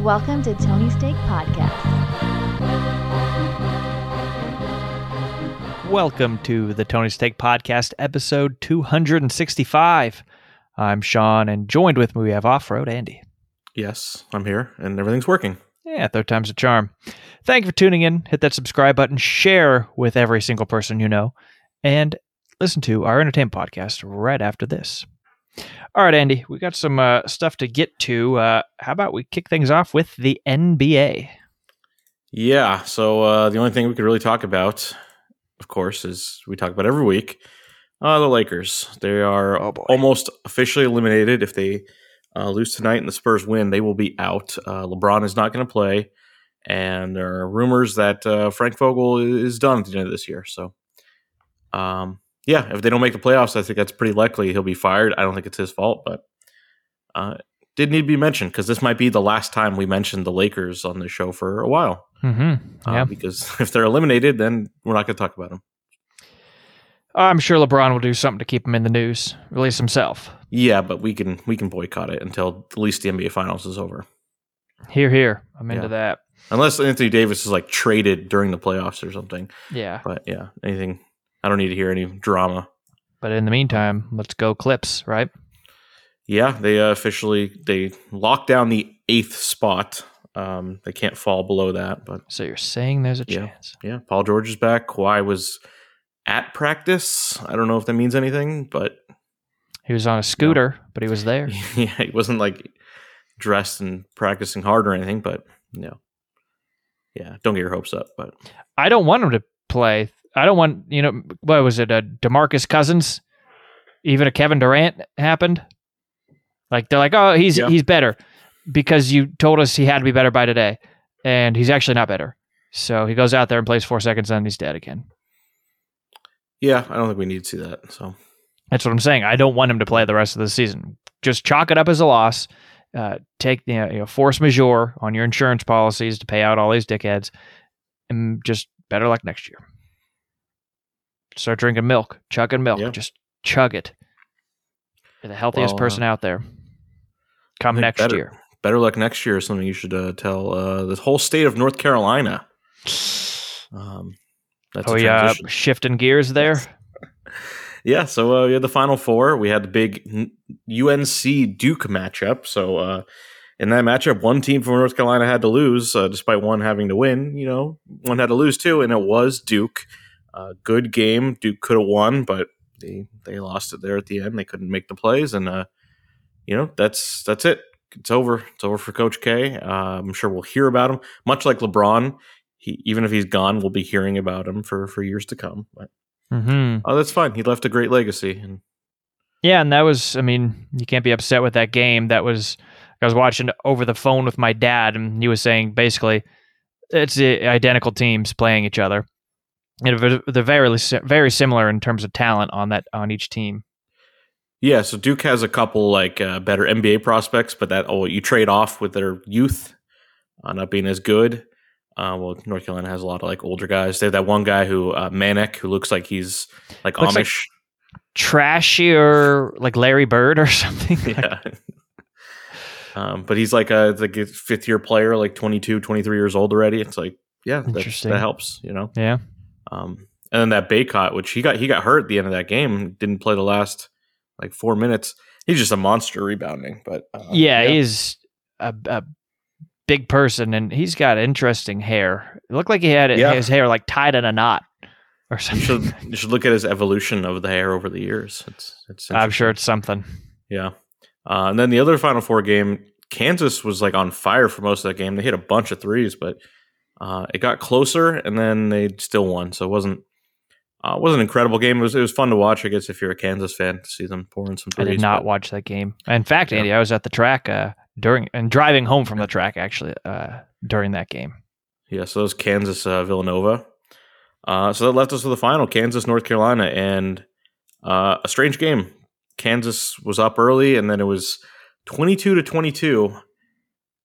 Welcome to Tony Steak Podcast. Welcome to the Tony Steak Podcast, episode 265. I'm Sean, and joined with me we have Off Road Andy. Yes, I'm here and everything's working. Yeah, third time's a charm. Thank you for tuning in. Hit that subscribe button, share with every single person you know, and listen to our entertainment podcast right after this. All right, Andy, we got some uh, stuff to get to. Uh, how about we kick things off with the NBA? Yeah, so uh, the only thing we could really talk about, of course, is we talk about every week uh, the Lakers. They are Oh, almost officially eliminated. If they uh, lose tonight and the Spurs win, they will be out. Uh, LeBron is not going to play, and there are rumors that uh, Frank Vogel is done at the end of this year. So, um, yeah, if they don't make the playoffs, I think that's pretty likely he'll be fired. I don't think it's his fault, but uh, did need to be mentioned because this might be the last time we mentioned the Lakers on the show for a while. Mm-hmm. Uh, Yeah. Because if they're eliminated, then we're not going to talk about them. I'm sure LeBron will do something to keep him in the news, release himself. Yeah, but we can we can boycott it until at least the NBA Finals is over. Hear, hear. I'm into that. Unless Anthony Davis is like traded during the playoffs or something. Yeah. But yeah, anything. I don't need to hear any drama. But in the meantime, let's go Clips, right? Yeah, they uh, officially they locked down the eighth spot. Um, they can't fall below that. But So you're saying there's a Yeah. chance. yeah, Paul George is back. Kawhi was at practice. I don't know if that means anything, but He was on a scooter, but he was there. yeah, he wasn't like dressed and practicing hard or anything. But no, yeah, don't get your hopes up. But I don't want him to play. I don't want, you know, what was it, a DeMarcus Cousins? Even a Kevin Durant happened? Like they're like, "Oh, he's Yeah. he's better because you told us he had to be better by today." And he's actually not better. So he goes out there and plays 4 seconds and he's dead again. yeah, I don't think we need to see that. So That's what I'm saying. I don't want him to play the rest of the season. Just chalk it up as a loss. Uh, take you know, you know, force majeure on your insurance policies to pay out all these dickheads, and just better luck next year. Start drinking milk, chugging milk. Yeah. Just chug it. You're the healthiest Well, uh, person out there. Come next better- year. better luck next year is something you should uh, tell uh, the whole state of North Carolina. Um, that's Oh a yeah, shifting gears there. Yeah, so uh, we had the final four. We had the big UNC Duke matchup. So uh, in that matchup, one team from North Carolina had to lose, uh, despite one having to win. You know, one had to lose too, and it was Duke. Uh, good game. Duke could have won, but they they lost it there at the end. They couldn't make the plays, and uh, you know that's that's it. It's over. It's over for Coach K. Uh, I'm sure we'll hear about him, much like LeBron. He even if he's gone, we'll be hearing about him for for years to come. But hmm oh, that's fine. He left a great legacy, and Yeah, and that was, I mean, you can't be upset with that game. That was, I was watching over the phone with my dad, and he was saying basically it's the identical teams playing each other. And they're- they're very, very similar in terms of talent on that on each team. Yeah, so Duke has a couple like uh, better NBA prospects, but that oh you trade off with their youth uh, not being as good. Uh, well, North Carolina has a lot of like older guys. They have that one guy who uh, Manek who looks like he's like Looks like- Amish. Trashy or like Larry Bird or something. yeah. um, but he's like a like a fifth year player, like 22, 23 years old already. It's like yeah, Interesting. that helps, you know. yeah. Um, and then that Bacot, which he got he got hurt at the end of that game, didn't play the last like four minutes. He's just a monster rebounding, but uh, yeah, he's a, a big person, and he's got interesting hair. It looked like he had Yeah. his hair like tied in a knot or You something. should you should look at his evolution of the hair over the years. It's it's I'm sure it's something. yeah. Uh, and then the other Final Four game, Kansas was like on fire for most of that game. They hit a bunch of threes, but uh, it got closer, and then they still won. So it wasn't uh, it was an incredible game. It was it was fun to watch. I guess if you're a Kansas fan, to see them pouring some I threes. did not but- watch that game. In fact, Yeah. Andy, I was at the track uh, during and driving home from the track actually uh, during that game. Yeah, so it was Kansas uh, Villanova. Uh, so that left us with the final Kansas North Carolina and uh, a strange game. Kansas was up early, and then it was twenty-two to twenty-two.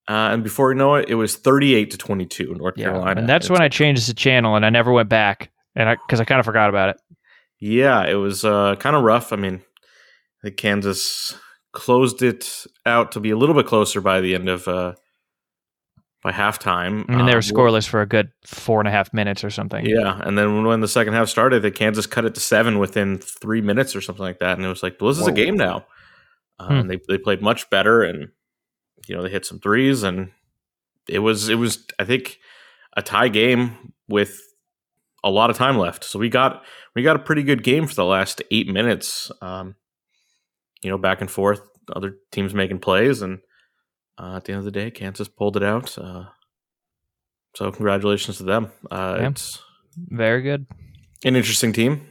Uh, and before you know it, it was thirty-eight to twenty-two North Carolina. and that's when I changed the channel and I never went back, and I because I kind of forgot about it. Yeah, it was uh, kind of rough. I mean, I think Kansas closed it out to be a little bit closer by the end of uh, by halftime. I mean, they were Um, scoreless for a good four and a half minutes or something. Yeah, and then when the second half started, the Kansas cut it to seven within three minutes or something like that, and it was like, well, this is a game now. Uh, Hmm. And they they played much better, and you know they hit some threes, and it was it was I think a tie game with a lot of time left. So we got we got a pretty good game for the last eight minutes. Um, you know, back and forth, other teams making plays, and uh, at the end of the day, Kansas pulled it out. Uh, so congratulations to them. Uh, Yeah. It's Very good. an interesting team.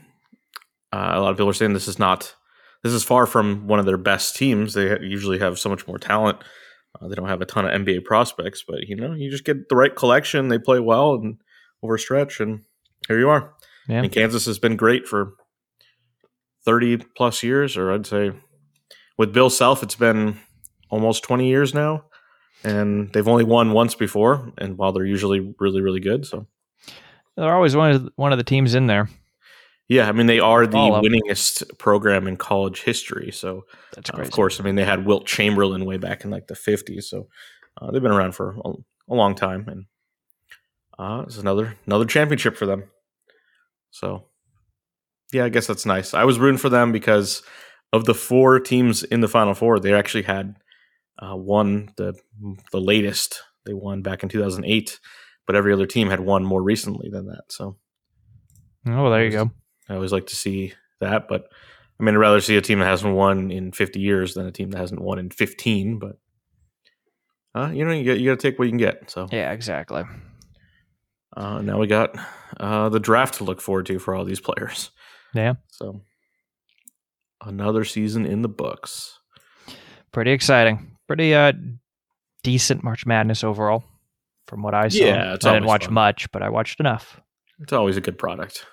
Uh, a lot of people are saying this is not this is far from one of their best teams. They usually have so much more talent. Uh, they don't have a ton of NBA prospects, but you know, you just get the right collection. They play well and over a stretch, and here you are. Yeah. And Kansas has been great for thirty plus years, or I'd say with Bill Self, it's been almost twenty years now, and they've only won once before. And while they're usually really, really good, so They're always one of one of the teams in there. Yeah, I mean they are the All up. winningest program in college history. So That's uh, of course, I mean they had Wilt Chamberlain way back in like the fifties. So uh, they've been around for a, a long time, and uh, it's another another championship for them. So yeah, I guess that's nice. I was rooting for them because of the four teams in the Final Four. They actually had uh, won the the latest. They won back in two thousand eight, but every other team had won more recently than that. So. Oh, well, there you go. I always like to see that, but I mean, I'd rather see a team that hasn't won in 50 years than a team that hasn't won in 15. But uh, you know, you got you got to take what you can get. So Yeah, exactly. uh, now we got uh, the draft to look forward to for all these players. Yeah. So another season in the books. Pretty exciting. Pretty uh decent March Madness overall, from what I saw. Yeah, it's I didn't watch fun. much, but I watched enough. It's always a good product.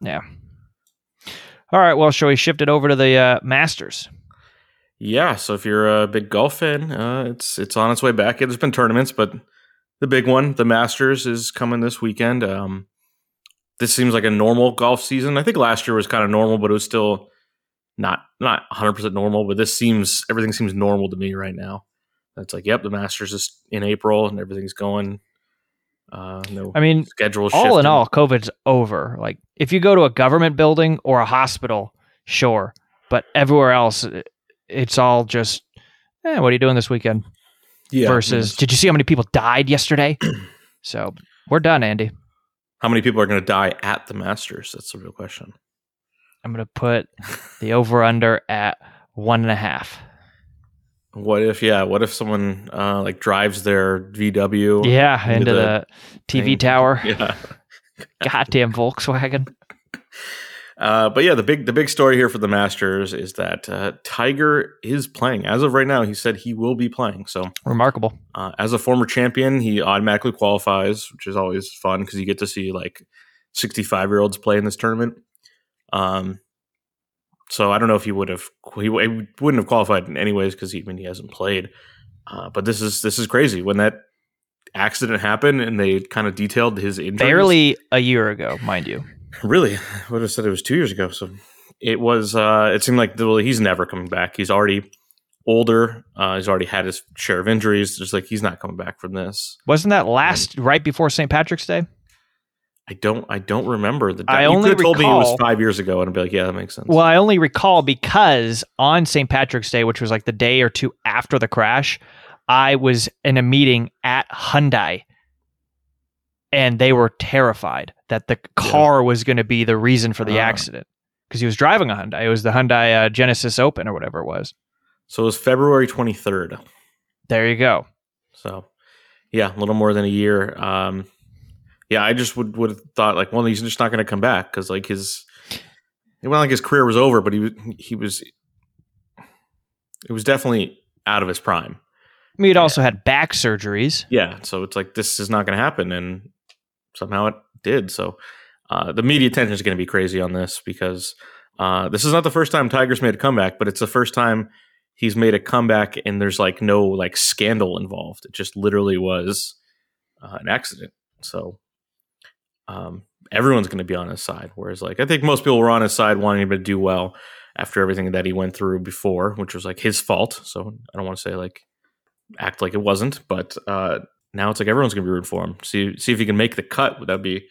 Yeah. All right. Well, shall we shift it over to the uh, Masters? Yeah, so if you're a big golf fan, uh, it's it's on its way back. There's been tournaments, but the big one, the Masters, is coming this weekend. Um, this seems like a normal golf season. I think last year was kind of normal, but it was still not not 100 percent normal. But this seems everything seems normal to me right now. It's like, yep, the Masters is in April and everything's going. Uh, no I mean, schedule. all in all, COVID's over. Like, if you go to a government building or a hospital, sure, but everywhere else, it's all just, eh, what are you doing this weekend? yeah. Versus, yes. did you see how many people died yesterday? so we're done, Andy. how many people are going to die at the Masters? That's the real question. I'm gonna put the over under at one and a half. What if, yeah, what if someone uh, like drives their VW? Yeah, into into the the TV thing. tower. Yeah. Goddamn Volkswagen. Uh, but yeah, the big the big story here for the Masters is that uh, Tiger is playing. As of right now, he said he will be playing. So, Remarkable. uh, as a former champion, he automatically qualifies, which is always fun because you get to see like sixty five year olds play in this tournament. Um, so I don't know if he would have he, he wouldn't have qualified in anyways because he I mean he hasn't played. Uh, but this is this is crazy when that accident happened and they kind of detailed his injuries. Barely a year ago, mind you. Really, I would have said it was two years ago. So it was. Uh, it seemed like well, he's never coming back. He's already older. Uh, he's already had his share of injuries. Just like he's not coming back from this. Wasn't that last right before St. Patrick's Day? I don't. I don't remember the. I you only could have told me it was five years ago, and I'd be like, yeah, that makes sense. Well, I only recall because on St. Patrick's Day, which was like the day or two after the crash, I was in a meeting at Hyundai and they were terrified that the car was going to be the reason for the Ah. accident because he was driving a Hyundai. It was the Hyundai uh, Genesis Open or whatever it was. so it was February twenty third. There you go. So yeah, a little more than a year. Um, yeah, I just would would have thought like, well, he's just not going to come back because like his. It wasn't like his career was over, but he was he was. It was definitely out of his prime. I mean, he'd also had back surgeries. Yeah, so it's like this is not going to happen, and somehow it did. So uh, the media attention is going to be crazy on this because uh, this is not the first time Tiger's made a comeback, but it's the first time he's made a comeback and there's like no like scandal involved. It just literally was uh, an accident. So um, everyone's going to be on his side. Whereas like I think most people were on his side wanting him to do well after everything that he went through before, which was like his fault. So I don't want to say like act like it wasn't, but uh, now it's like everyone's going to be rooting for him. See see if he can make the cut. That'd be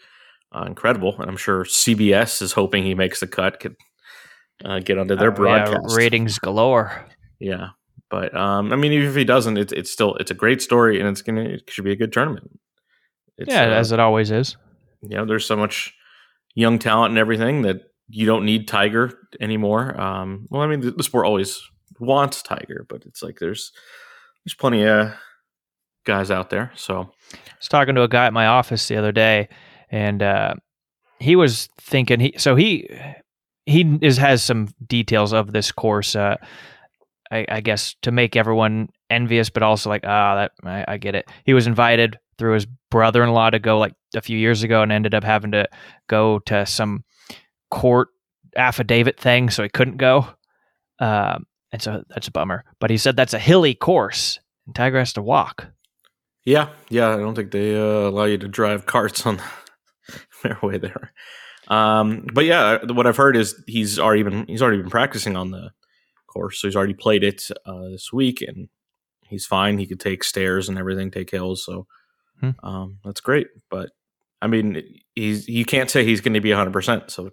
uh, incredible. And I'm sure CBS is hoping he makes the cut. Could uh, get onto their yeah, broadcast. ratings galore. Yeah, but um, I mean, even if he doesn't, it's it's still it's a great story, and it's gonna it should be a good tournament. It's, yeah, uh, as it always is. You know, there's so much young talent and everything that you don't need Tiger anymore. Um, well, I mean, the, the sport always wants Tiger, but it's like there's there's plenty of guys out there. So I was talking to a guy at my office the other day, and uh, he was thinking he so he he is has some details of this course. Uh, I, I guess to make everyone envious, but also like ah, that I, I get it. He was invited through his brother-in-law to go like a few years ago, and ended up having to go to some court affidavit thing, so he couldn't go. Um, and so that's a bummer. But he said that's a hilly course, and Tiger has to walk. yeah, yeah, I don't think they uh, allow you to drive carts on the fairway there. Um, but yeah, what I've heard is he's already been he's already been practicing on the course, so he's already played it uh, this week, and he's fine. He could take stairs and everything, take hills, so Hmm. um, that's great. But I mean, he's you can't say he's going to be 100. percent So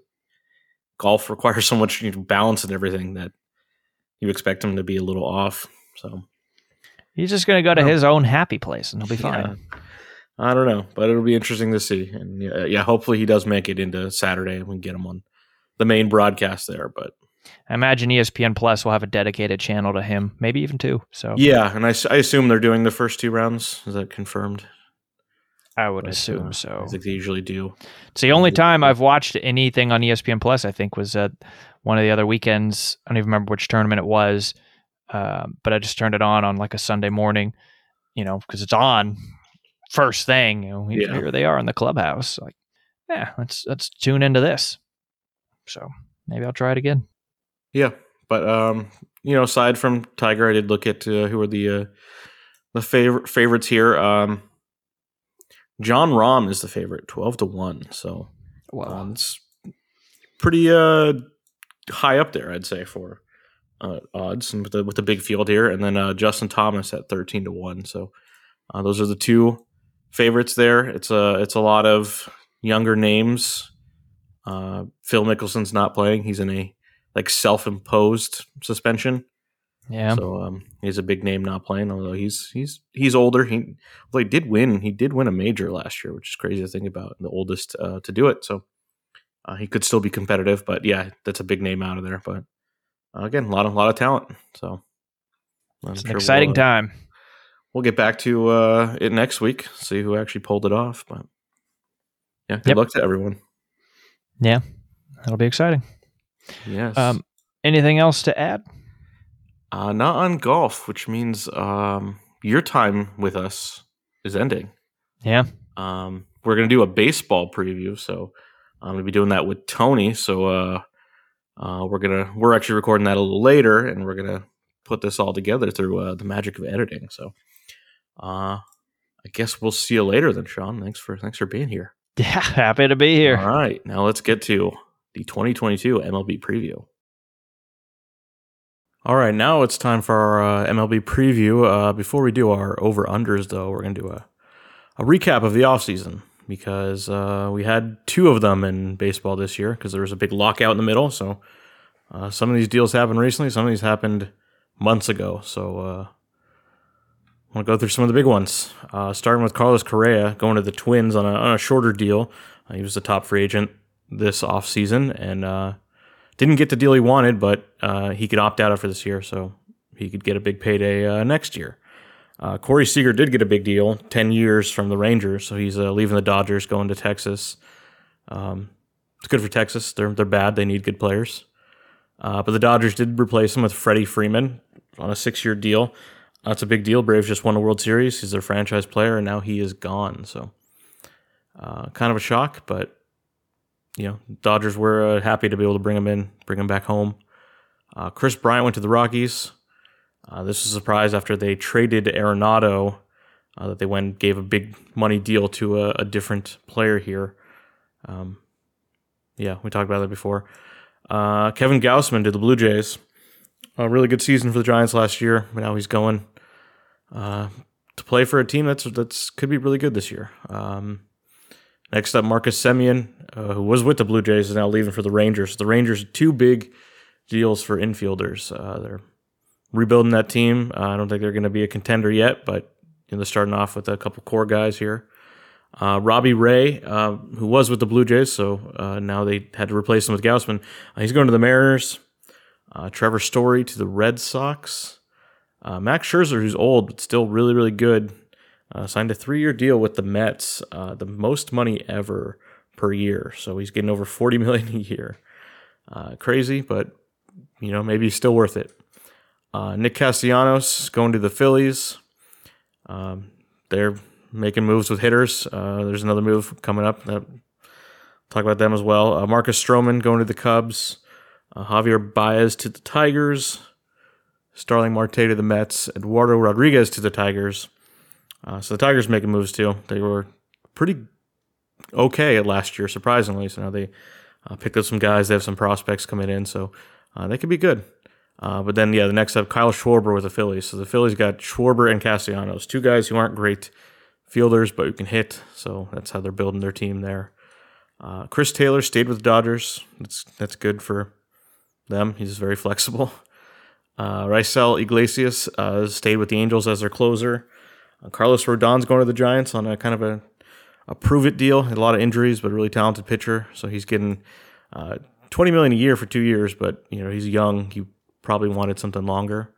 golf requires so much you know, balance and everything that you expect him to be a little off. So He's just going to go to his own happy place, and he'll be Yeah. fine. I don't know, but it'll be interesting to see. And yeah, yeah, hopefully he does make it into Saturday and we can get him on the main broadcast there. But I imagine ESPN Plus will have a dedicated channel to him, maybe even two. So yeah, and I assume they're doing the first two rounds. Is that confirmed? I would But, assume uh, so. I think they usually do. It's the only time I've watched anything on ESPN Plus. I think was at one of the other weekends. I don't even remember which tournament it was, um, but I just turned it on on like a Sunday morning, you know, because it's on first thing. You know, Yeah. here they are in the clubhouse. Like, yeah, let's let's tune into this. So maybe I'll try it again. Yeah, but um, you know, aside from Tiger, I did look at uh, who are the uh, the favorite favorites here. Um, Jon Rahm is the favorite, twelve to one. So Well, um, it's pretty uh high up there, I'd say, for uh, odds and with the with the big field here. And then uh, Justin Thomas at thirteen to one. So uh, those are the two favorites there. It's a it's a lot of younger names. Uh, Phil Mickelson's not playing. He's in a like self-imposed suspension. Yeah. So um, he's a big name not playing, although he's he's he's older. He well, he did win. He did win a major last year, which is crazy to think about. The oldest uh, to do it, so uh, he could still be competitive. But yeah, that's a big name out of there. But uh, again, a lot of lot of talent. So I'm it's an exciting we'll, uh, time. We'll get back to uh, it next week. See who actually pulled it off. But yeah, good Yep. luck to everyone. Yeah, that'll be exciting. Yes. Um, anything else to add? Uh, not on golf, which means um, your time with us is ending. Yeah. Um, we're gonna do a baseball preview, so I'm gonna be doing that with Tony. So uh, uh, we're gonna we're actually recording that a little later, and we're gonna put this all together through uh, the magic of editing. So uh, I guess we'll see you later then, Sean. Thanks for thanks for being here. Yeah, happy to be here. All right, now let's get to the 2022 MLB preview. All right, now it's time for our uh, MLB preview. Uh, before we do our over unders, though, we're going to do a, a recap of the offseason because uh, we had two of them in baseball this year because there was a big lockout in the middle. So uh, some of these deals happened recently, some of these happened months ago. So uh, I want to go through some of the big ones. Uh, starting with Carlos Correa going to the Twins on a, on a shorter deal. Uh, he was the top free agent this offseason and uh, didn't get the deal he wanted, but uh, he could opt out after this year, so he could get a big payday uh, next year. Uh, Corey Seager did get a big deal, 10 years from the Rangers, so he's uh, leaving the Dodgers, going to Texas. Um, it's good for Texas. They're, they're bad. They need good players. Uh, but the Dodgers did replace him with Freddie Freeman on a six year deal. That's a big deal. Braves just won a World Series. He's their franchise player, and now he is gone. So, uh, kind of a shock, but you know, Dodgers were uh, happy to be able to bring him in, bring him back home. Uh, Kris Bryant went to the Rockies. Uh, this was a surprise after they traded Arenado, uh, that they went gave a big money deal to a, a different player here. Um, yeah, we talked about that before. Uh, Kevin Gausman to the Blue Jays. A really good season for the Giants last year, but now he's going uh, to play for a team that's that's could be really good this year. Um, next up, Marcus Semien, uh, who was with the Blue Jays, is now leaving for the Rangers. The Rangers two big deals for infielders. Uh, they're rebuilding that team. Uh, I don't think they're going to be a contender yet, but you know, they're starting off with a couple core guys here. Uh, Robbie Ray, uh, who was with the Blue Jays, so uh, now they had to replace him with Gausman. Uh, he's going to the Mariners. Trevor Story to the Red Sox. Max Scherzer, who's old but still really, really good, signed a three-year deal with the Mets, the most money ever per year. So he's getting over forty million a year. crazy, but you know maybe still worth it. Nick Castellanos going to the Phillies. Um, they're making moves with hitters. Uh, there's another move coming up. That, talk about them as well. Uh, Marcus Stroman going to the Cubs. Uh, Javier Baez to the Tigers. Starling Marte to the Mets. Eduardo Rodriguez to the Tigers. Uh, so the Tigers making moves too. They were pretty okay at last year, surprisingly. So now they uh, picked up some guys. They have some prospects coming in, so uh, they could be good. Uh, but then, yeah, the next up, Kyle Schwarber with the Phillies. So the Phillies got Schwarber and Castellanos, two guys who aren't great fielders, but who can hit. So that's how they're building their team there. Uh, Chris Taylor stayed with the Dodgers. That's that's good for them. He's very flexible. Uh, Raisel Iglesias uh, stayed with the Angels as their closer. Uh, Carlos Rodon's going to the Giants on a kind of a, a prove it deal. A lot of injuries, but a really talented pitcher. So he's getting uh, twenty million a year for two years. But you know he's young. He probably wanted something longer.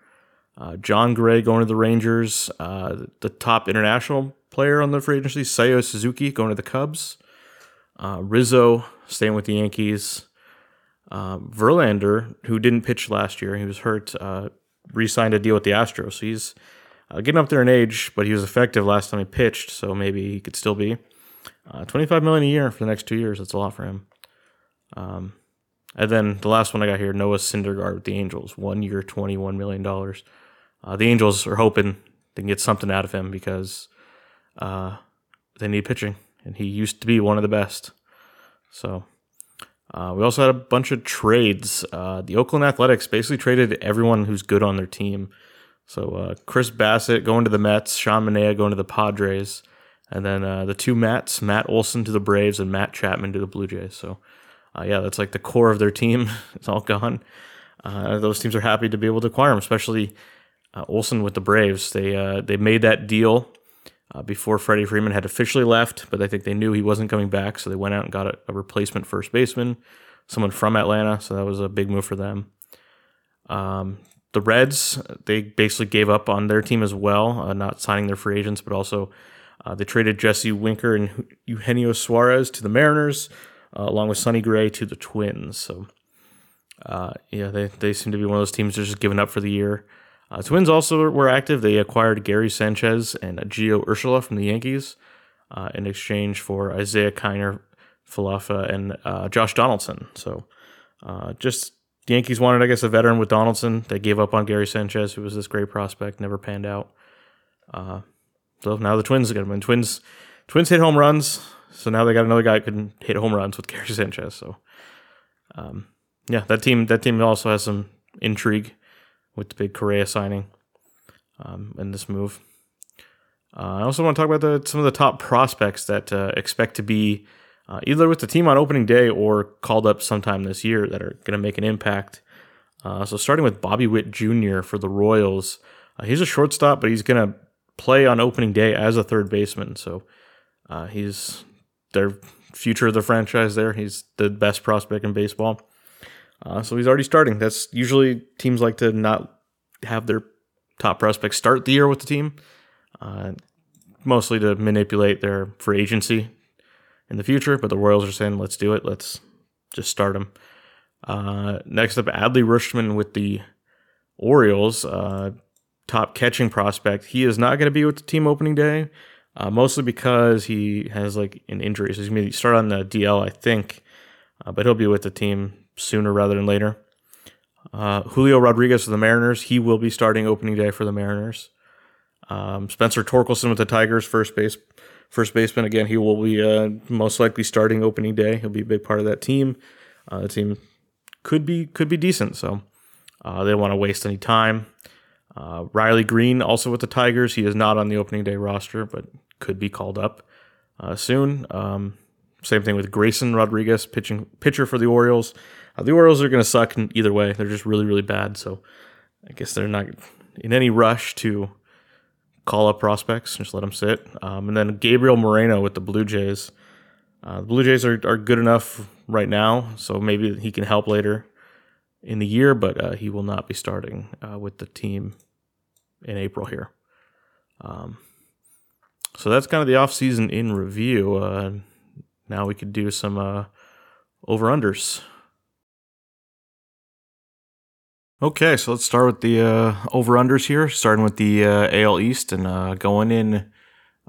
Uh, Jon Gray going to the Rangers. Uh, the top international player on the free agency, Seiya Suzuki, going to the Cubs. Uh, Rizzo staying with the Yankees. Uh, Verlander, who didn't pitch last year, he was hurt, re-signed a deal with the Astros. So he's uh, getting up there in age, but he was effective last time he pitched, so maybe he could still be. Uh, 25 million a year for the next two years. That's a lot for him. Um, and then the last one I got here, Noah Syndergaard with the Angels, one year, $21 million. Uh, the Angels are hoping they can get something out of him because uh, they need pitching, and he used to be one of the best. So uh, we also had a bunch of trades. Uh, the Oakland Athletics basically traded everyone who's good on their team. So uh, Chris Bassitt going to the Mets, Sean Manaea going to the Padres, and then uh, the two Matts, Matt Olson to the Braves and Matt Chapman to the Blue Jays. So uh, yeah, that's like the core of their team. it's all gone. Uh, those teams are happy to be able to acquire him, especially Olson with the Braves. They they made that deal uh, before Freddie Freeman had officially left, but I think they knew he wasn't coming back, so they went out and got a, a replacement first baseman, someone from Atlanta. So that was a big move for them. Um, the Reds, they basically gave up on their team as well, uh, not signing their free agents, but also uh, they traded Jesse Winker and Eugenio Suarez to the Mariners, uh, along with Sonny Gray to the Twins. So, uh, yeah, they, they seem to be one of those teams that's just giving up for the year. Uh, Twins also were active. They acquired Gary Sanchez and Gio Urshela from the Yankees uh, in exchange for Isaiah Kiner, Falefa, and Josh Donaldson. So just the Yankees wanted, I guess, a veteran with Donaldson. They gave up on Gary Sanchez, who was this great prospect, never panned out. Uh, so now the Twins got him. And Twins, Twins hit home runs. So now they got another guy who can hit home runs with Gary Sanchez. So, um, yeah, that team that team also has some intrigue with the big Correa signing um, in this move. Uh, I also want to talk about the, some of the top prospects that uh, expect to be uh, either with the team on opening day or called up sometime this year that are going to make an impact. Uh, so starting with Bobby Witt Jr. for the Royals, uh, he's a shortstop, but he's going to play on opening day as a third baseman. So uh, he's their future of the franchise. There, he's the best prospect in baseball. Uh, so he's already starting. That's usually teams like to not have their top prospects start the year with the team, uh, mostly to manipulate their free agency in the future. But the Royals are saying, let's do it. Let's just start them. Uh, next up, Adley Rutschman with the Orioles, uh, top catching prospect. He is not going to be with the team opening day, uh, mostly because he has like an injury. So he's going to start on the DL, I think, uh, but he'll be with the team sooner rather than later. Uh, Julio Rodriguez for the Mariners. He will be starting opening day for the Mariners. Um, Spencer Torkelson with the Tigers, first base, first baseman. Again, he will be uh, most likely starting opening day. He'll be a big part of that team. Uh, the team could be could be decent, so uh, they don't want to waste any time. Uh, Riley Greene also with the Tigers. He is not on the opening day roster, but could be called up uh, soon. Um, same thing with Grayson Rodriguez, pitching pitcher for the Orioles. Uh, the Orioles are going to suck either way. They're just really, really bad. So I guess they're not in any rush to call up prospects. Just let them sit. Um, and then Gabriel Moreno with the Blue Jays. Uh, the Blue Jays are, are good enough right now, so maybe he can help later in the year, but uh, he will not be starting uh, with the team in April here. Um, so that's kind of the offseason in review. Uh, now we could do some uh, over unders. Okay, so let's start with the uh, over unders here, starting with the uh, AL East and uh, going in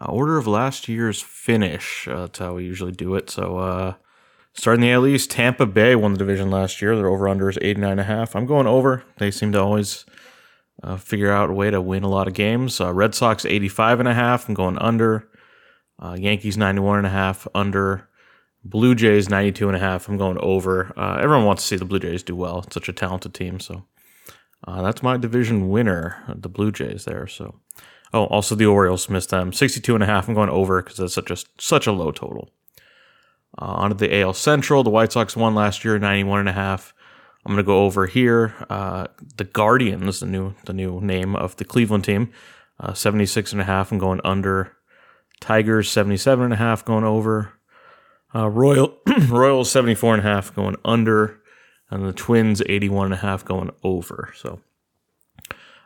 uh, order of last year's finish. Uh, that's how we usually do it. So, uh, starting the AL East, Tampa Bay won the division last year. Their over under is 89.5. I'm going over. They seem to always figure out a way to win a lot of games. Red Sox 85.5. I'm going under. Yankees 91.5 under. Blue Jays 92.5. I'm going over. Everyone wants to see the Blue Jays do well. It's such a talented team. So, uh, that's my division winner, the Blue Jays there. So, Oh, also the Orioles missed them. 62 and a half. I'm going over because that's such a such a low total. Uh, on to the AL Central. The White Sox won last year, 91 and a half. I'm going to go over here. Uh, the Guardians, the new the new name of the Cleveland team, uh, 76 and a half. I'm going under. Tigers 77 and a half going over. Uh, Royal Royals 74 and a half going under. And the Twins 81 and a half going over. So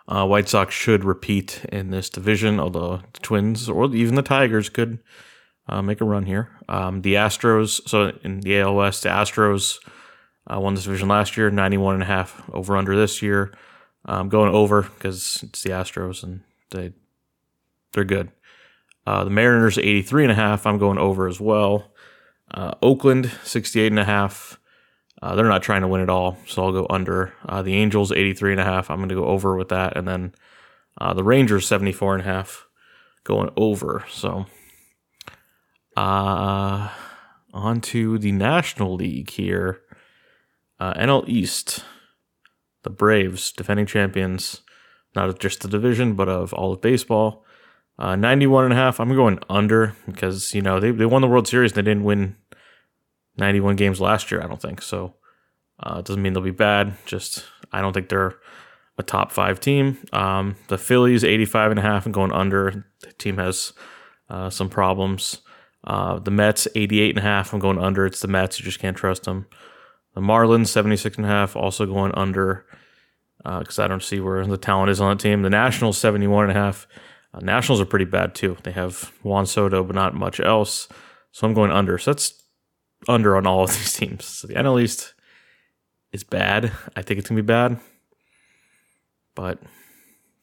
uh, White Sox should repeat in this division, although the Twins or even the Tigers could uh, make a run here. Um, the Astros, so in the AL West, the Astros uh, won this division last year, 91 and a half over under this year. I'm going over because it's the Astros and they they're good. Uh, the Mariners 83 and a half. I'm going over as well. Uh, Oakland 68 and a half. Uh, they're not trying to win at all, so I'll go under. Uh, the Angels 83 and a half. I'm going to go over with that, and then uh, the Rangers 74 and a half, going over. So, uh, on to the National League here. Uh, NL East, the Braves, defending champions, not of just the division, but of all of baseball. Uh, 91 and a half. I'm going under because, you know, they, they won the World Series and they didn't win 91 games last year, I don't think. So uh, it doesn't mean they'll be bad. Just, I don't think they're a top five team. Um, the Phillies, 85 and a half and going under. The team has uh, some problems. Uh, the Mets, 88 and a half. I'm going under. It's the Mets. You just can't trust them. The Marlins, 76 and a half, also going under because uh, I don't see where the talent is on the team. The Nationals, 71 and a half. Uh, Nationals are pretty bad too. They have Juan Soto, but not much else. So I'm going under. So that's under on all of these teams. So the NL East is bad. I think it's gonna be bad, but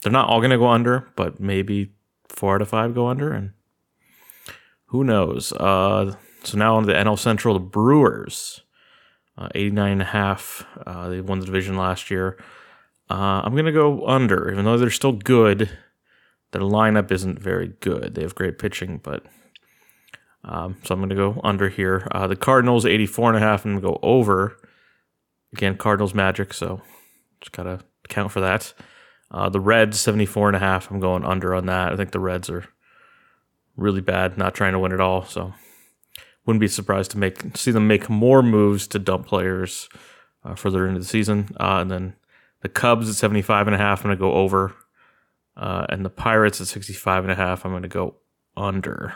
they're not all gonna go under. But maybe four out of five go under, and who knows? Uh, so now on the NL Central, the Brewers, uh, 89 and a half. Uh, they won the division last year. Uh, I'm gonna go under, even though they're still good. Their lineup isn't very good. They have great pitching, but um, so I'm going to go under here. Uh, the Cardinals, 84 and a half, and go over. Again, Cardinals magic, so just got to count for that. Uh, the Reds, 74 and a half. I'm going under on that. I think the Reds are really bad, not trying to win at all. So wouldn't be surprised to make see them make more moves to dump players uh, further into the season. Uh, and then the Cubs at 75 and a half. I'm going to go over. Uh, and the Pirates at 65 and a half. I'm going to go under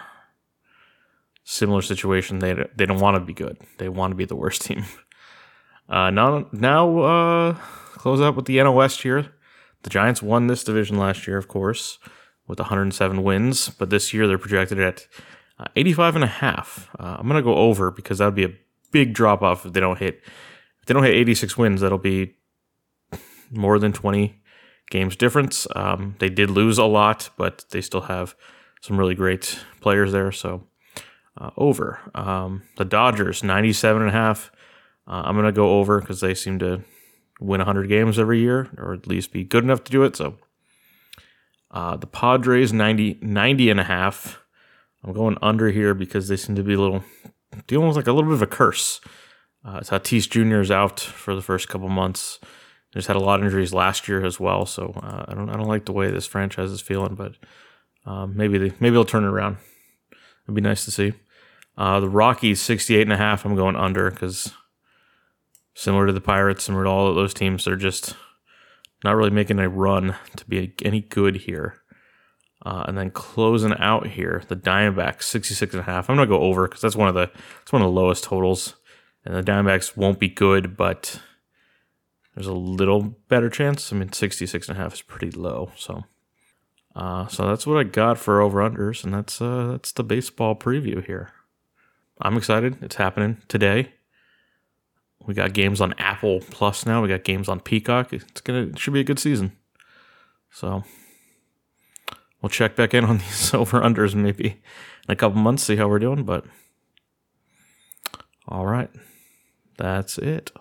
similar situation. They they don't want to be good. They want to be the worst team. Uh, now now uh, close out with the NL West here. The Giants won this division last year, of course, with 107 wins, but this year they're projected at uh, 85 and a half. Uh, I'm gonna go over because that would be a big drop off if they don't hit. If they don't hit 86 wins, that'll be more than 20 games difference. Um, they did lose a lot, but they still have some really great players there. So uh, over. Um, the Dodgers, 97 and a half. Uh, I'm going to go over because they seem to win 100 games every year, or at least be good enough to do it. So uh, the Padres, 90, 90 and a half. I'm going under here because they seem to be a little, dealing with like a little bit of a curse. Uh, Tatis Jr. is out for the first couple months. just had a lot of injuries last year as well. So uh, I don't I don't like the way this franchise is feeling, but um, maybe they maybe they'll turn it around. It'd be nice to see. Uh, the Rockies 68 and a half. I'm going under because similar to the Pirates, similar to all of those teams, they're just not really making a run to be any good here. Uh, and then closing out here, the Diamondbacks 66 and a half. I'm gonna go over because that's one of the it's one of the lowest totals, and the Diamondbacks won't be good, but there's a little better chance. I mean, 66 and a half is pretty low, so uh, so that's what I got for over unders, and that's uh, that's the baseball preview here. I'm excited. It's happening today. We got games on Apple Plus now. We got games on Peacock. It's gonna it should be a good season. So we'll check back in on these over unders maybe in a couple months, see how we're doing. But all right, that's it.